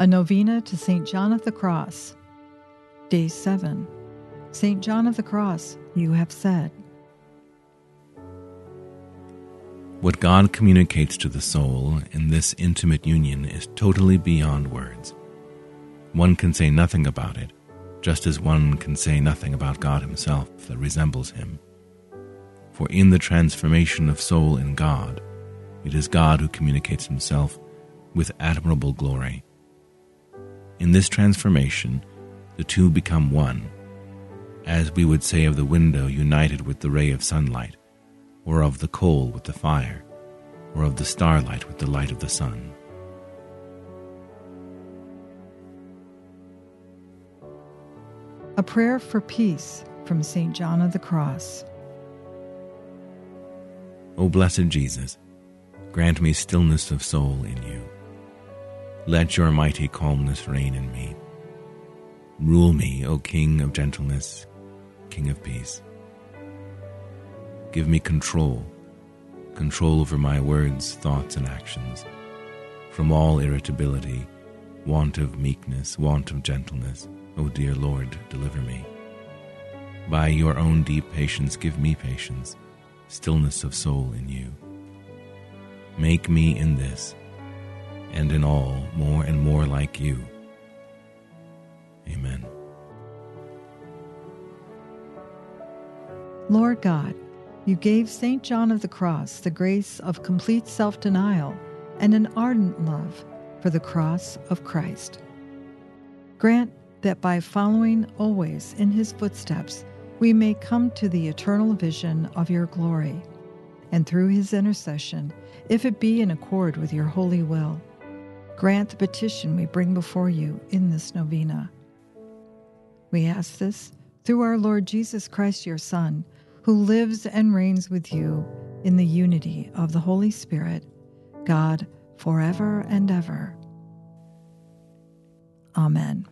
A novena to St. John of the Cross. Day 7. St. John of the Cross, you have said. What God communicates to the soul in this intimate union is totally beyond words. One can say nothing about it, just as one can say nothing about God Himself that resembles Him. For in the transformation of soul in God, it is God who communicates Himself with admirable glory. In this transformation, the two become one, as we would say of the window united with the ray of sunlight, or of the coal with the fire, or of the starlight with the light of the sun. A prayer for peace from St. John of the Cross. O blessed Jesus, grant me stillness of soul in you let your mighty calmness reign in me. Rule me, O King of gentleness, King of peace. Give me control, control over my words, thoughts, and actions, from all irritability, want of meekness, want of gentleness. O dear Lord, deliver me. By your own deep patience, give me patience, stillness of soul in you. Make me in this and in all more and more like you. Amen. Lord God, you gave St. John of the Cross the grace of complete self denial and an ardent love for the cross of Christ. Grant that by following always in his footsteps, we may come to the eternal vision of your glory, and through his intercession, if it be in accord with your holy will, Grant the petition we bring before you in this novena. We ask this through our Lord Jesus Christ, your Son, who lives and reigns with you in the unity of the Holy Spirit, God, forever and ever. Amen.